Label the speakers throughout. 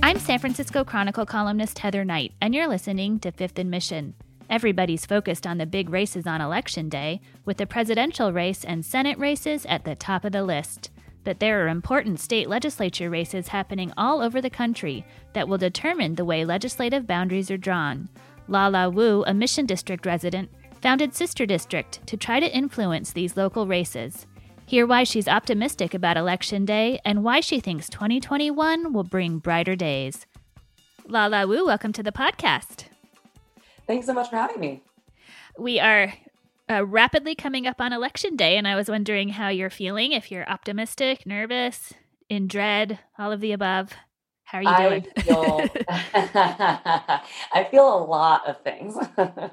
Speaker 1: I'm San Francisco Chronicle columnist Heather Knight, and you're listening to Fifth and Mission. Everybody's focused on the big races on Election Day, with the presidential race and Senate races at the top of the list. But there are important state legislature races happening all over the country that will determine the way legislative boundaries are drawn. Lala Wu, a Mission District resident, founded Sister District to try to influence these local races. Hear why she's optimistic about Election Day and why she thinks 2021 will bring brighter days. Lala Wu, welcome to the podcast.
Speaker 2: Thanks so much for having me.
Speaker 1: We are uh, rapidly coming up on Election Day, and I was wondering how you're feeling, if you're optimistic, nervous, in dread, all of the above. How are you
Speaker 2: I
Speaker 1: doing?
Speaker 2: Feel, I feel a lot of things.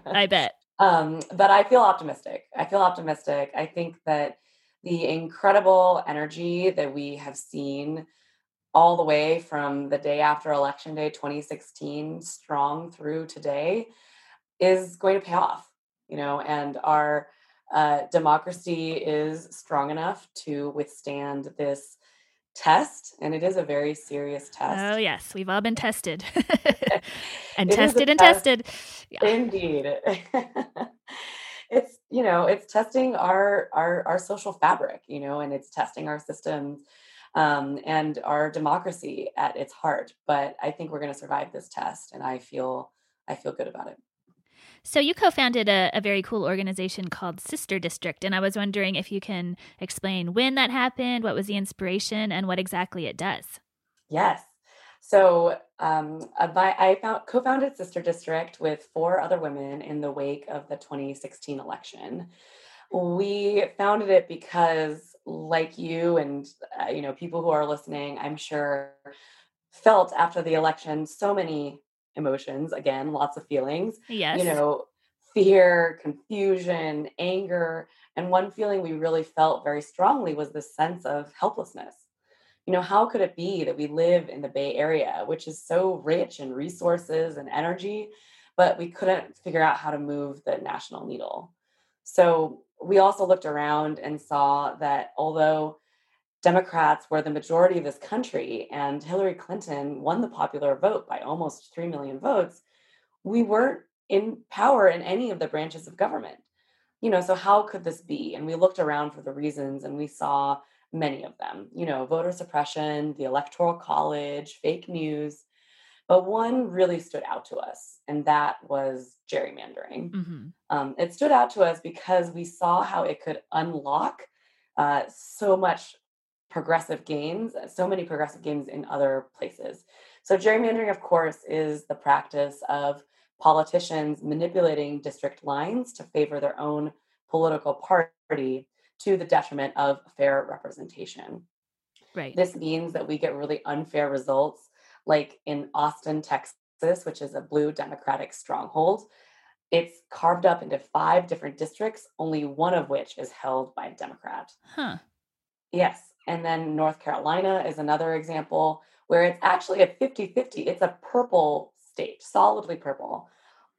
Speaker 1: I bet.
Speaker 2: Um, but I feel optimistic. I feel optimistic. I think that the incredible energy that we have seen all the way from the day after Election Day 2016 strong through today is going to pay off, you know, and our uh, democracy is strong enough to withstand this test and it is a very serious test
Speaker 1: Oh, yes. We've all been tested and tested and
Speaker 2: test.
Speaker 1: tested. Yeah.
Speaker 2: indeed it's you know it's testing our our our social fabric you know and it's testing our systems um, and our democracy at its heart but i think we're going to survive this test and i feel i feel good about it
Speaker 1: So, you co founded a, a very cool organization called Sister District, and I was wondering if you can explain when that happened, what was the inspiration, and what exactly it does.
Speaker 2: Yes. So um, I found, co-founded Sister District with four other women in the wake of the 2016 election. We founded it because, like you and uh, you know people who are listening, I'm sure felt after the election so many emotions. Again, lots of feelings
Speaker 1: Yes.
Speaker 2: you know, fear, confusion, anger. And one feeling we really felt very strongly was this sense of helplessness. You know, how could it be that we live in the Bay Area, which is so rich in resources and energy, but we couldn't figure out how to move the national needle? So we also looked around and saw that although Democrats were the majority of this country and Hillary Clinton won the popular vote by almost 3 million votes, we weren't in power in any of the branches of government. You know, so how could this be? And we looked around for the reasons and we saw many of them, you know, voter suppression, the electoral college, fake news. But one really stood out to us, and that was gerrymandering.
Speaker 1: hmm
Speaker 2: Um, it stood out to us because we saw how it could unlock uh, so much progressive gains, so many progressive gains in other places. So, gerrymandering, of course, is the practice of politicians manipulating district lines to favor their own political party to the detriment of fair representation.
Speaker 1: Right.
Speaker 2: This means that we get really unfair results, like in Austin, Texas, which is a blue Democratic stronghold. It's carved up into five different districts, only one of which is held by a Democrat.
Speaker 1: huh.
Speaker 2: Yes. And then North Carolina is another example where it's actually a 50 50. It's a purple state, solidly purple.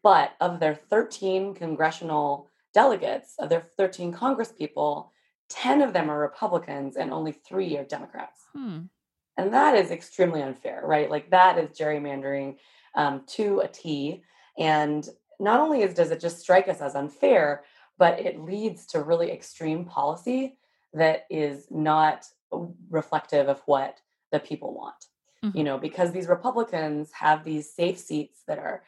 Speaker 2: But of their 13 congressional delegates, of their 13 Congress people, 10 of them are Republicans and only three are Democrats.
Speaker 1: Hmm.
Speaker 2: And that is extremely unfair, right? Like that is gerrymandering um, to a T. And not only is, does it just strike us as unfair, but it leads to really extreme policy that is not reflective of what the people want.
Speaker 1: Mhm.
Speaker 2: You know, because these Republicans have these safe seats that are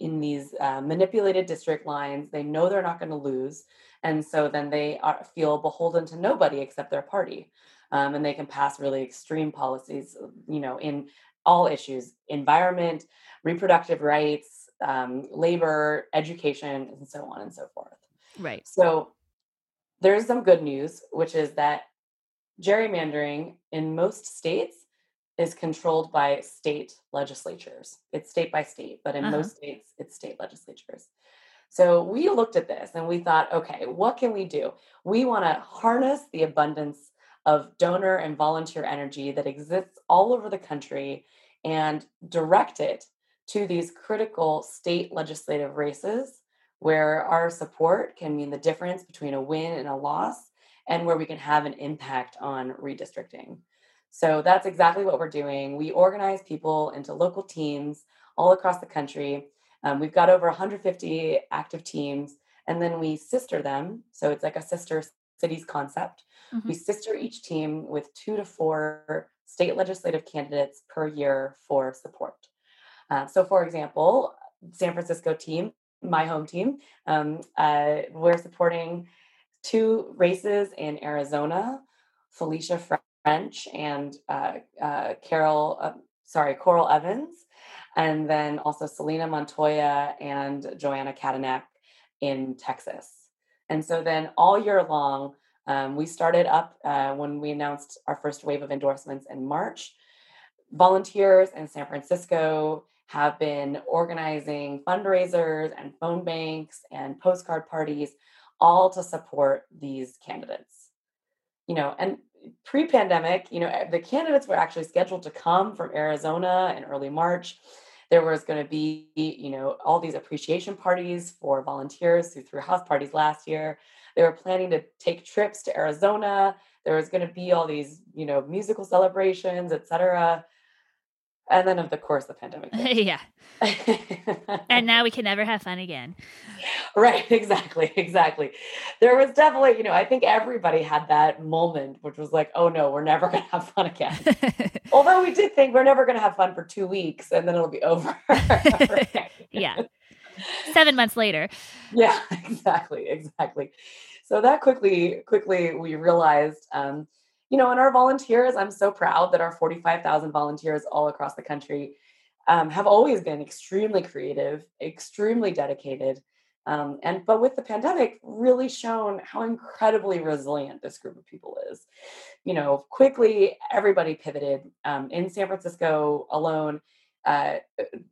Speaker 2: in these uh, manipulated district lines. They know they're not going to lose. And so then they are, feel beholden to nobody except their party um, and they can pass really extreme policies, you know, in all issues: environment, reproductive rights, um, labor, education, and so on and so forth.
Speaker 1: Right.
Speaker 2: So there's some good news, which is that gerrymandering in most states is controlled by state legislatures. It's state by state, but in
Speaker 1: Uh-huh.
Speaker 2: most states, it's state legislatures. So we looked at this and we thought, okay, what can we do? We want to harness the abundance of donor and volunteer energy that exists all over the country and direct it to these critical state legislative races where our support can mean the difference between a win and a loss and where we can have an impact on redistricting. So that's exactly what we're doing. We organize people into local teams all across the country. Um, we've got over 150 active teams, and then we sister them. So it's like a sister cities concept. Mm-hmm. We sister each team with two to four state legislative candidates per year for support. Uh, so, for example, San Francisco team, my home team, um, uh, we're supporting two races in Arizona, Felicia French and uh, uh Carol, uh, sorry, Coral Evans, and then also Selena Montoya and Joanna Cattanach in Texas. And so then all year long, um, we started up uh, when we announced our first wave of endorsements in March. Volunteers in San Francisco have been organizing fundraisers and phone banks and postcard parties, all to support these candidates. You know, and pre-pandemic, you know, eh, the candidates were actually scheduled to come from Arizona in early March. There was going to be, you know, all these appreciation parties for volunteers who threw house parties last year. They were planning to take trips to Arizona. There was going to be all these, you know, musical celebrations, etc. And then, of the course, the pandemic.
Speaker 1: yeah. and now we can never have fun again.
Speaker 2: Right. Exactly. Exactly. There was definitely, you know, I think everybody had that moment, which was like, oh no, we're never going to have fun again. Although we did think we're never going to have fun for two weeks and then it'll be over.
Speaker 1: yeah. Seven months later.
Speaker 2: Yeah, exactly. Exactly. So that quickly, quickly we realized, um, you know, and our volunteers, I'm so proud that our 45,000 volunteers all across the country um, have always been extremely creative, extremely dedicated. Um, and but with the pandemic, really shown how incredibly resilient this group of people is. You know, quickly everybody pivoted. Um, in San Francisco alone, uh,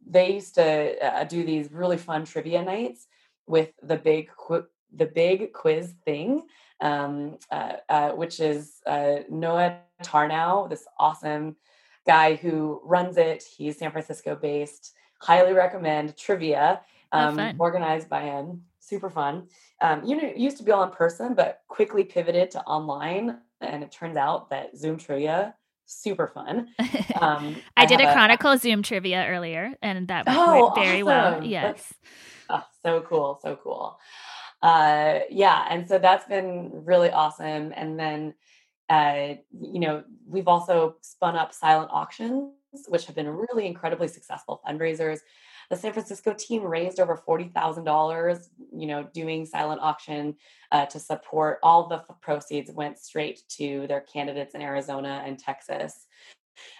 Speaker 2: they used to uh, do these really fun trivia nights with the big qu- the big quiz thing, um, uh, uh, which is uh, Noah Tarnow, this awesome guy who runs it. He's San Francisco based. Highly recommend trivia, um, organized by him. Super fun. Um, you know, used to be all in person, but quickly pivoted to online. And it turns out that Zoom trivia super fun.
Speaker 1: Um, I, I, did a Chronicle a, Zoom trivia earlier, and that oh, went very awesome. well. Yes.
Speaker 2: Oh, so cool. So cool uh, yeah, and so that's been really awesome. And then, uh, you know, we've also spun up silent auctions, which have been really incredibly successful fundraisers. The San Francisco team raised over forty thousand dollars, you know, doing silent auction uh, to support. All the proceeds went straight to their candidates in Arizona and Texas.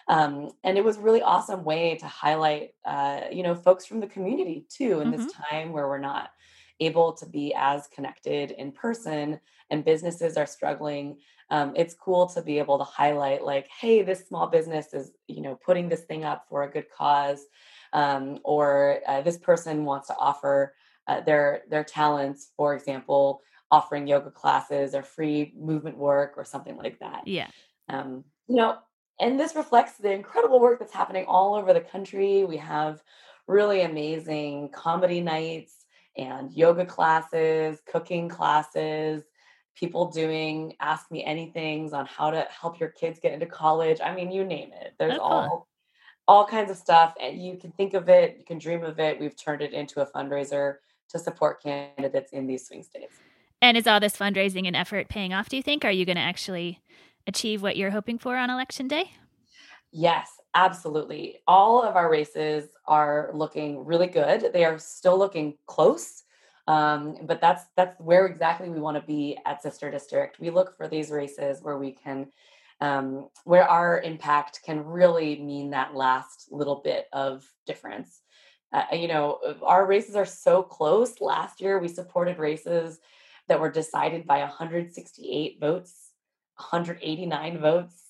Speaker 2: Um, and it was a really awesome way to highlight, uh, you know, folks from the community too in mm-hmm. this time where we're not able to be as connected in person and businesses are struggling um, it's cool to be able to highlight like hey this small business is you know putting this thing up for a good cause um, or uh, this person wants to offer uh, their their talents for example offering yoga classes or free movement work or something like that.
Speaker 1: Yeah.
Speaker 2: Um, you know and this reflects the incredible work that's happening all over the country. We have really amazing comedy nights and yoga classes, cooking classes, people doing ask me anythings on how to help your kids get into college. I mean, you name it. There's That's all fun. all kinds of stuff and you can think of it, you can dream of it. We've turned it into a fundraiser to support candidates in these swing states.
Speaker 1: And is all this fundraising and effort paying off, do you think? Are you going to actually achieve what you're hoping for on election day?
Speaker 2: Yes, absolutely. All of our races are looking really good. They are still looking close. Um, but that's that's where exactly we want to be at sister district we look for these races where we can um, where our impact can really mean that last little bit of difference uh, you know our races are so close last year we supported races that were decided by 168 votes 189 votes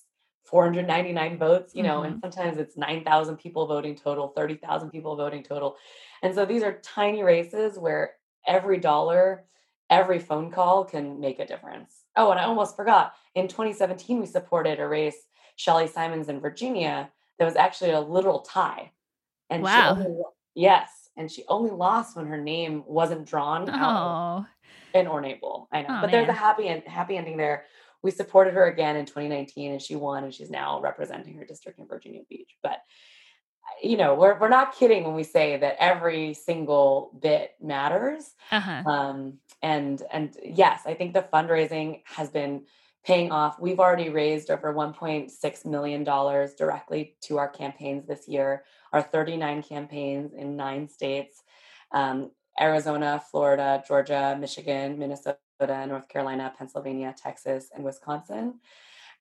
Speaker 2: 499 votes, you know, mm-hmm. and sometimes it's 9,000 people voting total, 30,000 people voting total. And so these are tiny races where every dollar, every phone call can make a difference. Oh, and I almost forgot. In 2017, we supported a race, Shelly Simonds in Virginia, that was actually a literal tie. And
Speaker 1: wow.
Speaker 2: Only, yes. And she only lost when her name wasn't drawn oh. out in Ornable. I know. Oh, but man. there's a happy and happy ending there we supported her again in 2019 and she won and she's now representing her district in Virginia Beach. But you know, we're we're not kidding when we say that every single bit matters. Uh-huh. Um, and and yes, I think the fundraising has been paying off. We've already raised over 1.6 million dollars directly to our campaigns this year. Our 39 campaigns in nine states: um, Arizona, Florida, Georgia, Michigan, Minnesota, North Carolina, Pennsylvania, Texas, and Wisconsin.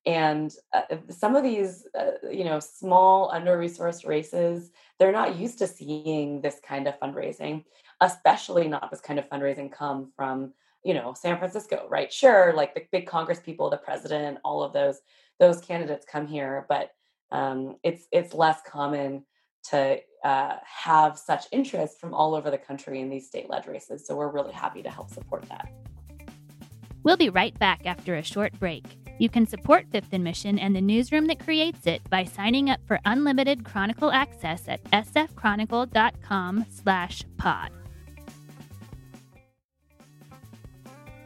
Speaker 2: And uh, some of these, uh, you know, small under-resourced races, they're not used to seeing this kind of fundraising, especially not this kind of fundraising come from, you know, San Francisco, right? Sure, like the big Congress people, the president, all of those those candidates come here, but um, it's it's less common to uh, have such interest from all over the country in these state-led races. So we're really happy to help support that.
Speaker 1: We'll be right back after a short break. You can support Fifth and Mission and the newsroom that creates it by signing up for unlimited Chronicle access at sfchronicle.com slash pod.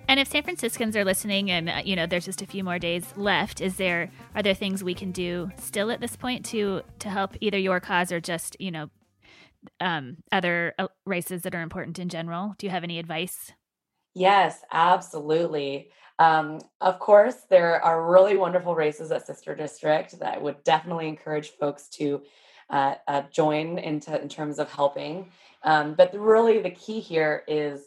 Speaker 1: And if San Franciscans are listening and uh, you know there's just a few more days left, is there are there things we can do still at this point to to help either your cause or just, you know, um, other uh, races that are important in general? Do you have any advice?
Speaker 2: Yes, absolutely. Um, of course, there are really wonderful races at Sister District that I would definitely encourage folks to uh, uh, join into in terms of helping. Um, but really, the key here is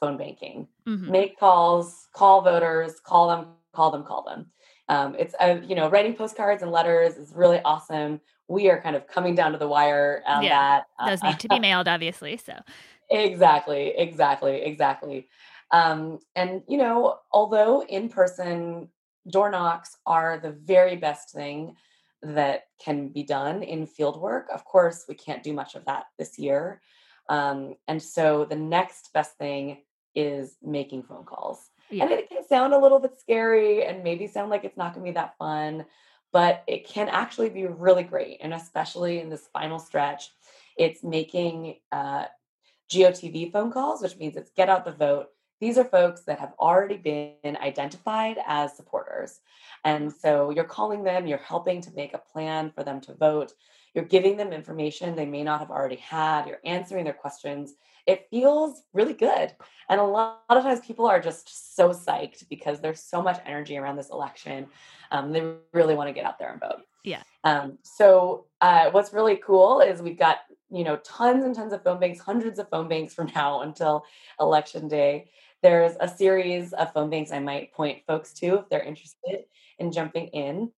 Speaker 2: phone banking. Mm-hmm. Make calls, call voters, call them, call them, call them. Um, it's uh, you know writing postcards and letters is really awesome. We are kind of coming down to the wire on yeah,
Speaker 1: that. Those need to be mailed, obviously. So
Speaker 2: exactly, exactly, exactly. Um, and, you know, although in person door knocks are the very best thing that can be done in field work, of course, we can't do much of that this year. Um, and so the next best thing is making phone calls. Yeah. And it can sound a little bit scary and maybe sound like it's not going to be that fun, but it can actually be really great. And especially in this final stretch, it's making uh, GOTV phone calls, which means it's get out the vote these are folks that have already been identified as supporters. And so you're calling them, you're helping to make a plan for them to vote, you're giving them information they may not have already had, you're answering their questions. It feels really good. And a lot, of times people are just so psyched because there's so much energy around this election. Um, they really want to get out there and vote.
Speaker 1: Yeah.
Speaker 2: Um, so uh, what's really cool is we've got you know tons and tons of phone banks, hundreds of phone banks from now until election day. There's a series of phone banks I might point folks to if they're interested in jumping in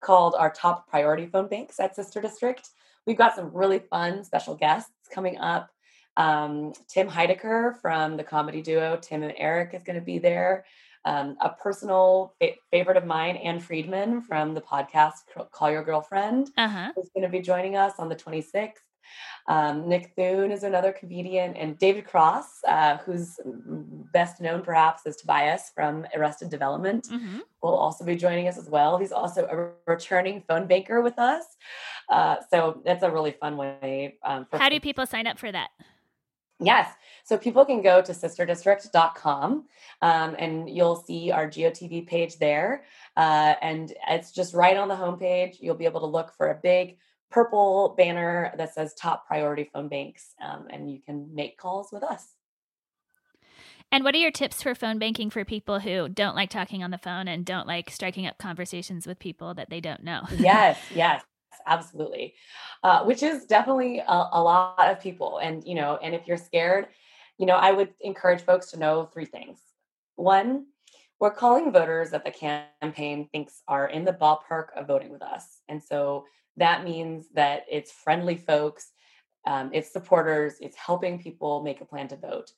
Speaker 2: called our top priority phone banks at Sister District. We've got some really fun special guests coming up. Um, Tim Heidecker from the comedy duo Tim and Eric is going to be there. Um, a personal fa- favorite of mine, Ann Friedman from the podcast Call Your Girlfriend, uh-huh. is going to be joining us on the 26th. Um, Nick Thune is another comedian, and David Cross, uh, who's best known perhaps as Tobias from Arrested Development, mm-hmm. will also be joining us as well. He's also a returning phone banker with us. Uh, so that's a really fun way.
Speaker 1: Um, How do people sign up for that?
Speaker 2: Yes. So people can go to sisterdistrict.com um, and you'll see our GOTV page there. Uh, and it's just right on the homepage. You'll be able to look for a big purple banner that says top priority phone banks, um, and you can make calls with us.
Speaker 1: And what are your tips for phone banking for people who don't like talking on the phone and don't like striking up conversations with people that they don't know?
Speaker 2: yes, yes, absolutely. Uh, which is definitely a, a lot of people. And, you know, and if you're scared, you know, I would encourage folks to know three things. One, we're calling voters that the campaign thinks are in the ballpark of voting with us. And so that means that it's friendly folks, um, it's supporters, it's helping people make a plan to vote.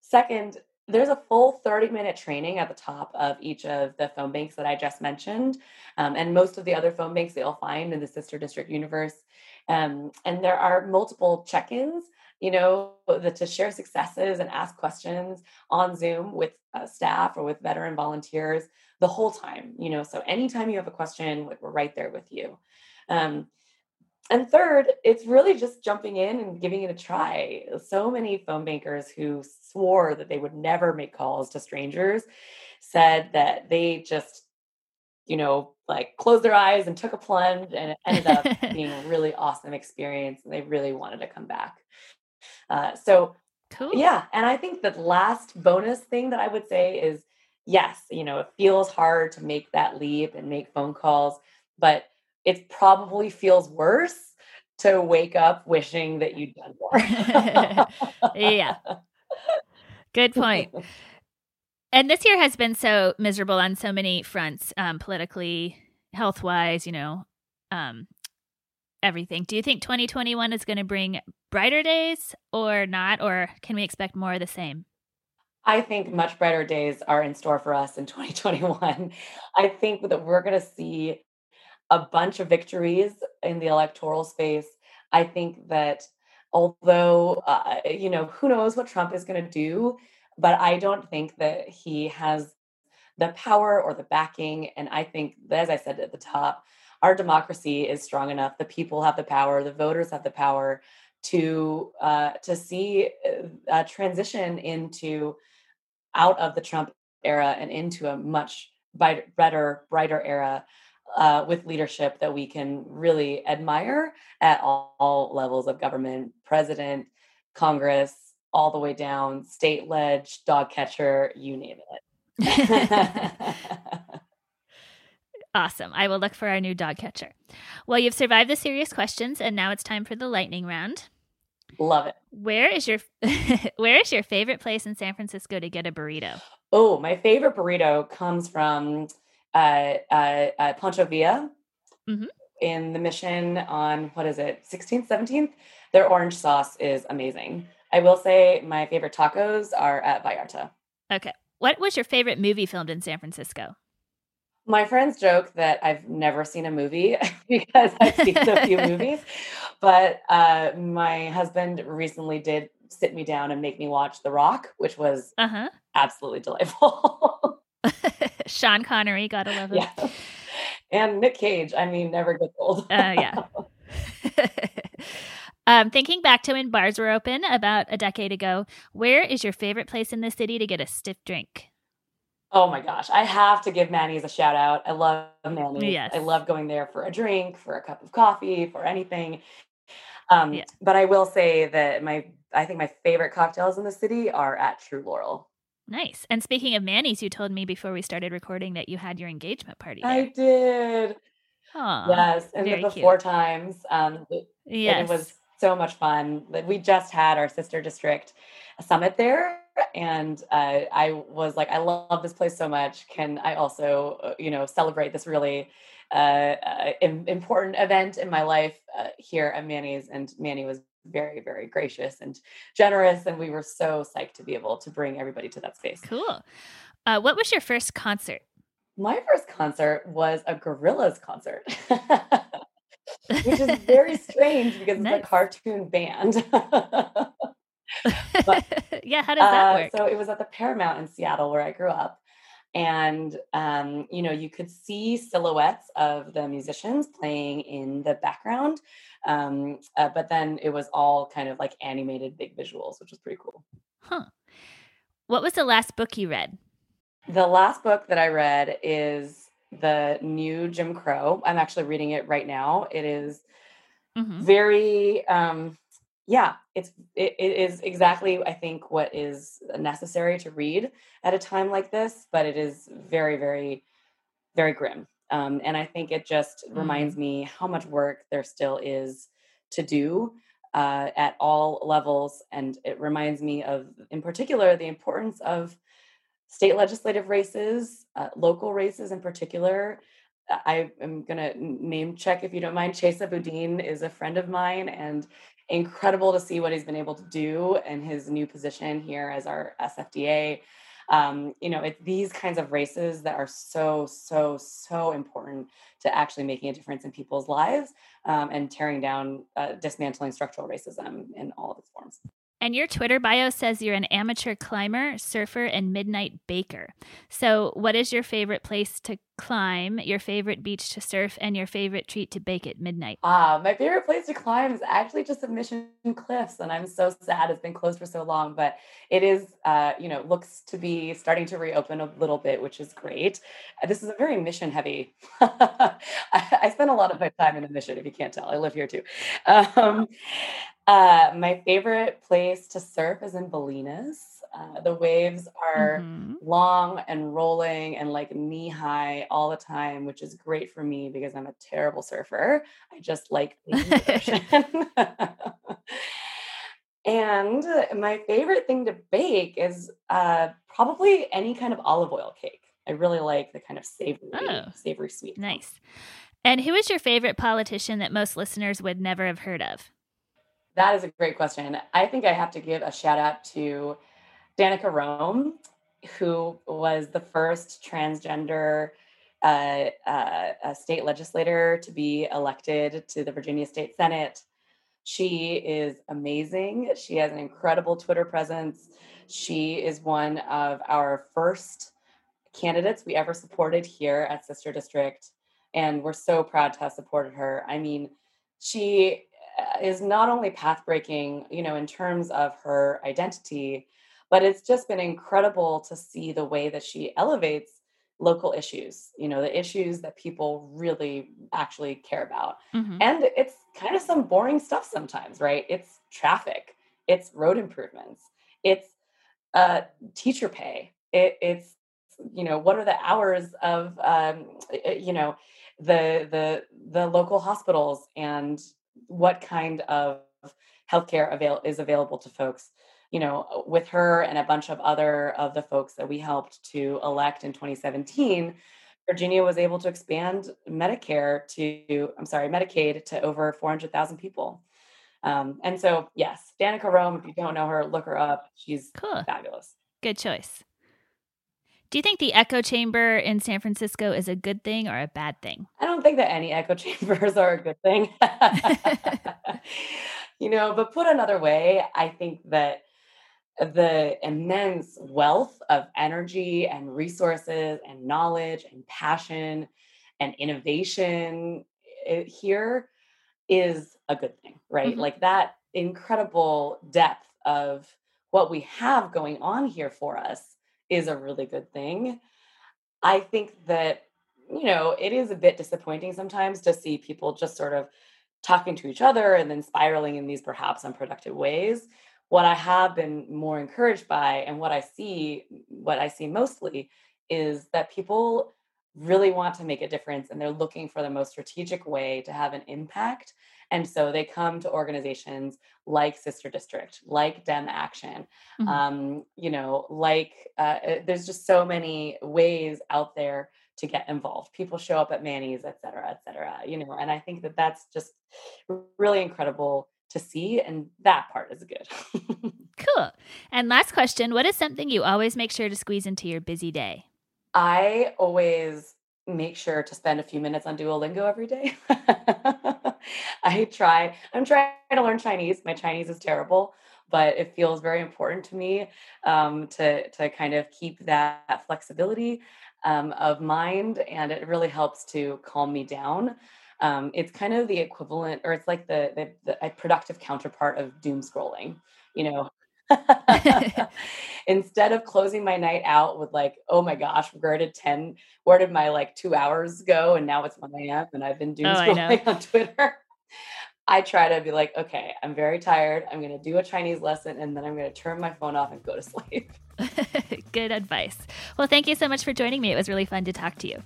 Speaker 2: Second, there's a full 30 minute training at the top of each of the phone banks that I just mentioned. Um, and most of the other phone banks that you'll find in the sister district universe. Um, and there are multiple check ins, you know, the, to share successes and ask questions on Zoom with uh, staff or with veteran volunteers the whole time, you know. So anytime you have a question, we're right there with you. Um, and third, it's really just jumping in and giving it a try. So many phone bankers who swore that they would never make calls to strangers said that they just you know, like closed their eyes and took a plunge, and it ended up being a really awesome experience. And they really wanted to come back. Uh, so, cool. Yeah. And I think the last bonus thing that I would say is yes, you know, it feels hard to make that leap and make phone calls, but it probably feels worse to wake up wishing that you'd done more.
Speaker 1: yeah. Good point. And this year has been so miserable on so many fronts, um, politically, health wise, you know, um, everything. Do you think 2021 is going to bring brighter days or not? Or can we expect more of the same?
Speaker 2: I think much brighter days are in store for us in 2021. I think that we're going to see a bunch of victories in the electoral space. I think that although, uh, you know, who knows what Trump is going to do, but I don't think that he has the power or the backing. And I think, as I said at the top, our democracy is strong enough. The people have the power, the voters have the power to uh, to see a transition into out of the Trump era and into a much better, brighter era uh, with leadership that we can really admire at all, all levels of government, president, Congress, all the way down, state ledge, dog catcher, you name it.
Speaker 1: awesome. I will look for our new dog catcher. Well, you've survived the serious questions, and now it's time for the lightning round.
Speaker 2: Love it.
Speaker 1: Where is your where is your favorite place in San Francisco to get a burrito?
Speaker 2: Oh, my favorite burrito comes from uh, uh, uh, Pancho Villa mm-hmm. in the Mission on what is it, 16th, 17th. Their orange sauce is amazing. I will say my favorite tacos are at Vallarta.
Speaker 1: Okay. What was your favorite movie filmed in San Francisco?
Speaker 2: My friends joke that I've never seen a movie because I've seen a few movies. But uh, my husband recently did sit me down and make me watch The Rock, which was uh-huh. absolutely delightful.
Speaker 1: Sean Connery, gotta love him. Yeah.
Speaker 2: And Nick Cage, I mean, never gets old.
Speaker 1: Uh, yeah. um, thinking back to when bars were open about a decade ago, where is your favorite place in the city to get a stiff drink?
Speaker 2: Oh my gosh, I have to give Manny's a shout out. I love Manny's. Yes. I love going there for a drink, for a cup of coffee, for anything. Um, yeah. But I will say that my I think my favorite cocktails in the city are at True Laurel.
Speaker 1: Nice. And speaking of Manny's, you told me before we started recording that you had your engagement party.
Speaker 2: There. I did. Aww, yes, and the four times. Um, yes. it was so much fun. We just had our sister district summit there, and uh, I was like, I love this place so much. Can I also, uh, you know, celebrate this really uh, uh important event in my life uh, here at Manny's? And Manny was very, very gracious and generous. And we were so psyched to be able to bring everybody to that space.
Speaker 1: Cool. Uh, what was your first concert?
Speaker 2: My first concert was a Gorillaz concert, which is very strange because nice. it's a cartoon band. but,
Speaker 1: yeah, how does that uh, work?
Speaker 2: So it was at the Paramount in Seattle where I grew up and um, you know you could see silhouettes of the musicians playing in the background um, uh, but then it was all kind of like animated big visuals which was pretty cool.
Speaker 1: Huh. What was the last book you read?
Speaker 2: The last book that i read is the new jim crow. I'm actually reading it right now. It is mm-hmm. very um, yeah, it's it, it is exactly I think what is necessary to read at a time like this, but it is very very very grim. Um, and I think it just mm-hmm. reminds me how much work there still is to do uh, at all levels, and it reminds me of, in particular, the importance of state legislative races, uh, local races in particular. I am going to name check if you don't mind. Chesa Boudin is a friend of mine, and incredible to see what he's been able to do in his new position here as our SFDA. Um, you know, it's these kinds of races that are so, so, so important to actually making a difference in people's lives um, and tearing down, uh, dismantling structural racism in all of its forms.
Speaker 1: And your Twitter bio says you're an amateur climber, surfer, and midnight baker. So, what is your favorite place to climb, your favorite beach to surf, and your favorite treat to bake at midnight?
Speaker 2: Ah, my favorite place to climb is actually just the Mission Cliffs, and I'm so sad it's been closed for so long. But it is, uh, you know, looks to be starting to reopen a little bit, which is great. Uh, this is a very mission heavy. I, I spend a lot of my time in the Mission, if you can't tell. I live here too. Um, uh, my favorite place to surf is in Bolinas. Uh, the waves are mm-hmm. long and rolling and like knee high all the time, which is great for me because I'm a terrible surfer. I just like the ocean. and my favorite thing to bake is uh, probably any kind of olive oil cake. I really like the kind of savory, oh, savory sweet.
Speaker 1: Nice. And who is your favorite politician that most listeners would never have heard of?
Speaker 2: That is a great question. I think I have to give a shout out to Danica Roem, who was the first transgender uh, uh, state legislator to be elected to the Virginia State Senate. She is amazing. She has an incredible Twitter presence. She is one of our first candidates we ever supported here at Sister District. And we're so proud to have supported her. I mean, she uh, is not only path breaking, you know, in terms of her identity, but it's just been incredible to see the way that she elevates local issues, you know, the issues that people really actually care about. Mm-hmm. And it's kind of some boring stuff sometimes, right? It's traffic, it's road improvements, it's uh, teacher pay, it, it's you know what are the hours of um, you know the the the local hospitals and what kind of healthcare avail- is available to folks you know with her and a bunch of other of the folks that we helped to elect in 2017 virginia was able to expand medicare to i'm sorry medicaid to over 400000 people um, and so yes danica roem if you don't know her look her up she's cool. fabulous
Speaker 1: good choice do you think the echo chamber in San Francisco is a good thing or a bad thing?
Speaker 2: I don't think that any echo chambers are a good thing. you know, but put another way, I think that the immense wealth of energy and resources and knowledge and passion and innovation eh, here is a good thing, right? Mm-hmm. Like that incredible depth of what we have going on here for us is a really good thing. I think that, you know, it is a bit disappointing sometimes to see people just sort of talking to each other and then spiraling in these perhaps unproductive ways. What I have been more encouraged by and what I see, what I see mostly is that people really want to make a difference and they're looking for the most strategic way to have an impact and so they come to organizations like Sister District, like Dem Action, mm-hmm. um, you know, like uh, uh, there's just so many ways out there to get involved. People show up at Manny's, et cetera, et cetera, you know, and I think that that's just really incredible to see. And that part is good.
Speaker 1: cool. And last question What is something you always make sure to squeeze into your busy day?
Speaker 2: I always make sure to spend a few minutes on Duolingo every day. I try, I'm trying to learn Chinese. My Chinese is terrible, but it feels very important to me um, to, to kind of keep that flexibility um, of mind. And it really helps to calm me down. Um, it's kind of the equivalent, or it's like the, the, the productive counterpart of doom scrolling. You know, Instead of closing my night out with like, oh my gosh, where did 10, where did my like two hours go? And now it's 1 a.m. and I've been doing oh, scrolling on Twitter. I try to be like, okay, I'm very tired. I'm going to do a Chinese lesson and then I'm going to turn my phone off and go to sleep.
Speaker 1: Good advice. Well, thank you so much for joining me. It was really fun to talk to you.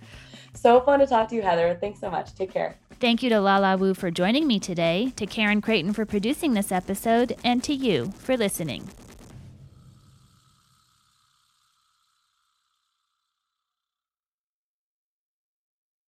Speaker 2: So fun to talk to you, Heather. Thanks so much. Take care.
Speaker 1: Thank you to Lala Wu for joining me today, to Karen Creighton for producing this episode, and to you for listening.